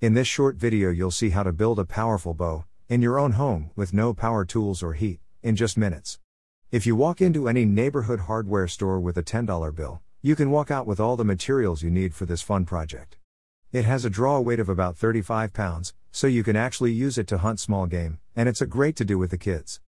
In this short video, you'll see how to build a powerful bow in your own home with no power tools or heat in just minutes. If you walk into any neighborhood hardware store with a $10 bill, you can walk out with all the materials you need for this fun project. It has a draw weight of about 35 pounds, so you can actually use it to hunt small game, and it's a great to do with the kids.